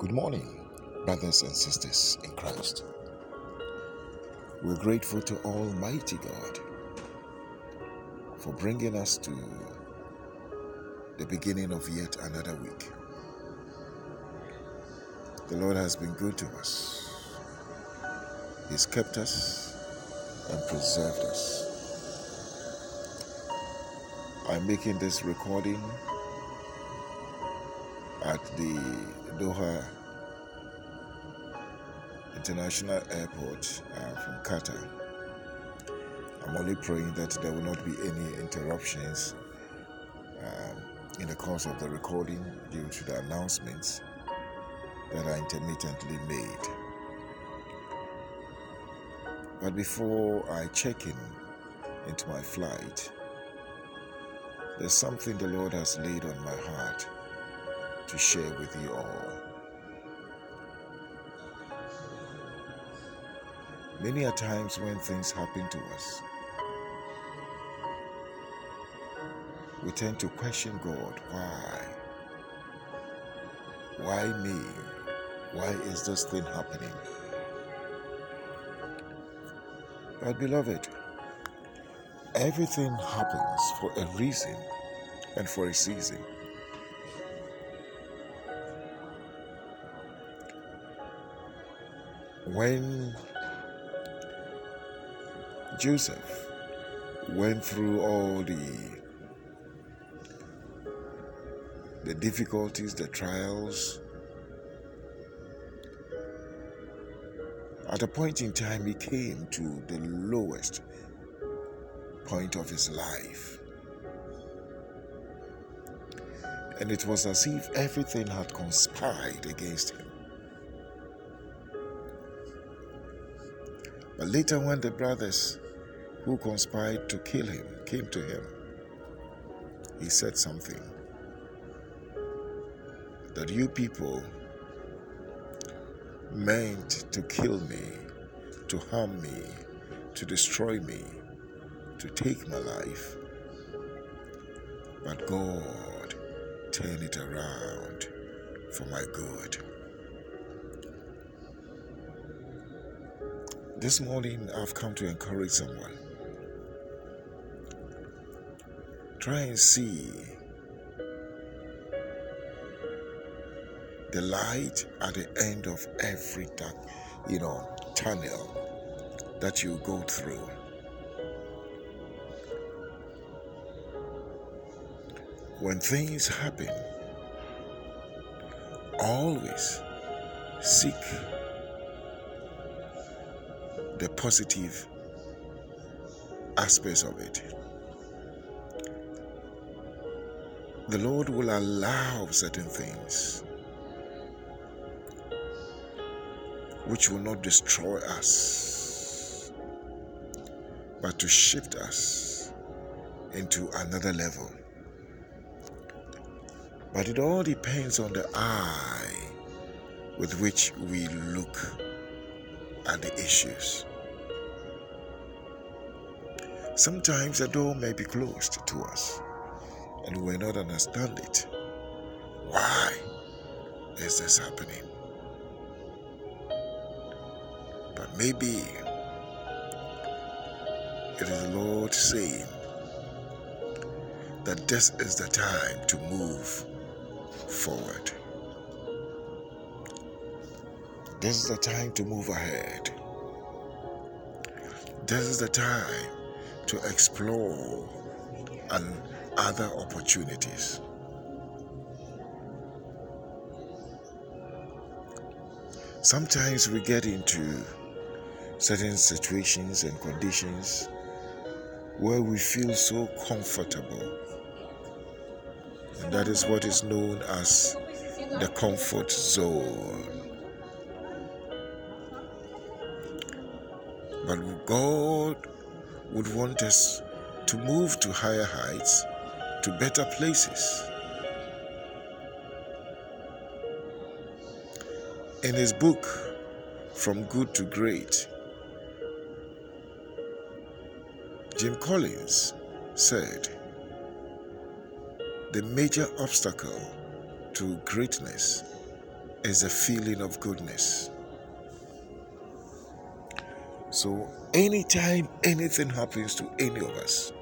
Good morning, brothers and sisters in Christ. We're grateful to Almighty God for bringing us to the beginning of yet another week. The Lord has been good to us, He's kept us and preserved us. I'm making this recording at the Doha International Airport uh, from Qatar. I'm only praying that there will not be any interruptions um, in the course of the recording due to the announcements that are intermittently made. But before I check in into my flight, there's something the Lord has laid on my heart to share with you all. Many a times when things happen to us, we tend to question God why? Why me? Why is this thing happening? But, beloved, everything happens for a reason and for a season. When Joseph went through all the the difficulties, the trials. At a point in time, he came to the lowest point of his life. And it was as if everything had conspired against him. But later, when the brothers who conspired to kill him came to him, he said something that you people meant to kill me, to harm me, to destroy me, to take my life. But God turned it around for my good. This morning, I've come to encourage someone. Try and see the light at the end of every dark, you know, tunnel that you go through. When things happen, always seek the positive aspects of it. The Lord will allow certain things which will not destroy us, but to shift us into another level. But it all depends on the eye with which we look at the issues. Sometimes the door may be closed to us and we may not understand it. Why is this happening? But maybe it is the Lord saying that this is the time to move forward. This is the time to move ahead. This is the time to explore and other opportunities. Sometimes we get into certain situations and conditions where we feel so comfortable. And that is what is known as the comfort zone. But God would want us to move to higher heights, to better places. In his book, From Good to Great, Jim Collins said, The major obstacle to greatness is a feeling of goodness. So, anytime anything happens to any of us,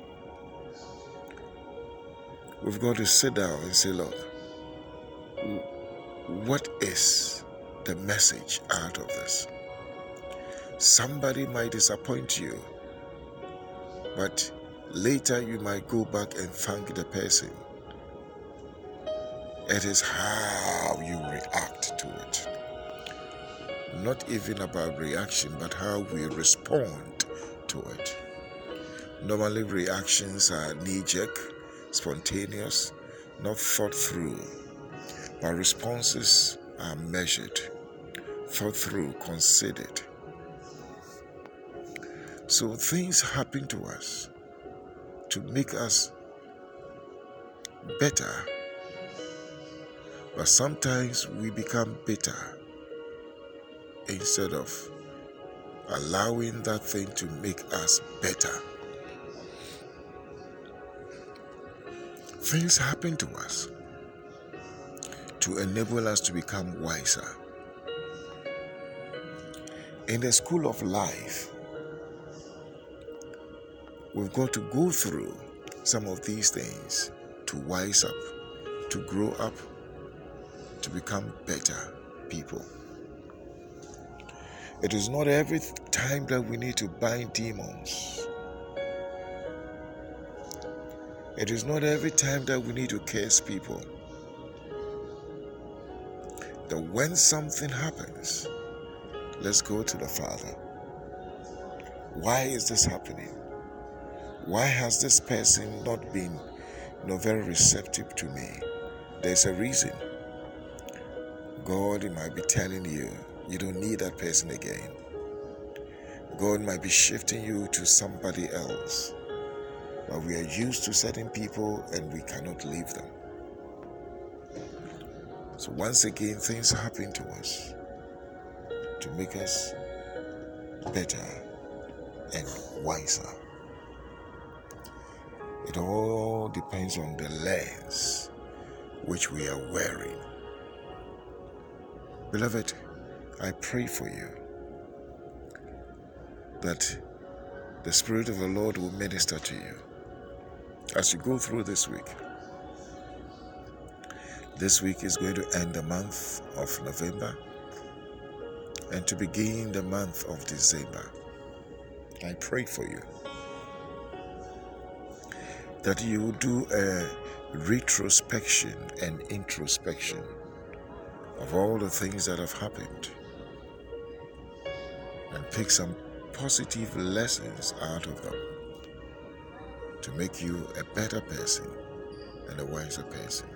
we've got to sit down and say, Look, what is the message out of this? Somebody might disappoint you, but later you might go back and thank the person. It is how you react. Not even about reaction, but how we respond to it. Normally, reactions are knee jerk, spontaneous, not thought through but responses are measured, thought through, considered. So things happen to us to make us better, but sometimes we become bitter instead of allowing that thing to make us better. Things happen to us to enable us to become wiser. In the school of life, we've got to go through some of these things to wise up, to grow up, to become better people. It is not every time that we need to bind demons. It is not every time that we need to curse people that when something happens, let's go to the Father. Why is this happening? Why has this person not been you know, very receptive to me? There's a reason. God might be telling you, you don't need that person again. God might be shifting you to somebody else. But we are used to certain people and we cannot leave them. So once again, things happen to us to make us better and wiser. It all depends on the lens which we are wearing. Beloved, I pray for you that the Spirit of the Lord will minister to you as you go through this week. This week is going to end the month of November and to begin the month of December. I pray for you that you will do a retrospection and introspection of all the things that have happened and pick some positive lessons out of them to make you a better person and a wiser person.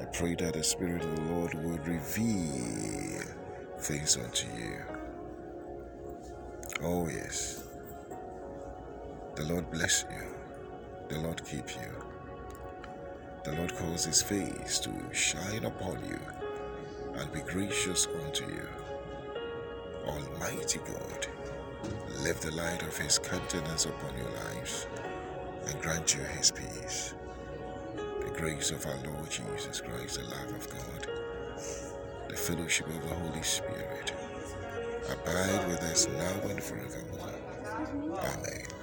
I pray that the Spirit of the Lord will reveal things unto you. Oh, yes. The Lord bless you. The Lord keep you. The Lord cause his face to shine upon you and be gracious unto you. Almighty God, lift the light of his countenance upon your lives and grant you his peace The grace of our Lord Jesus Christ, the love of God, the fellowship of the Holy Spirit, abide with us now and forevermore. Amen.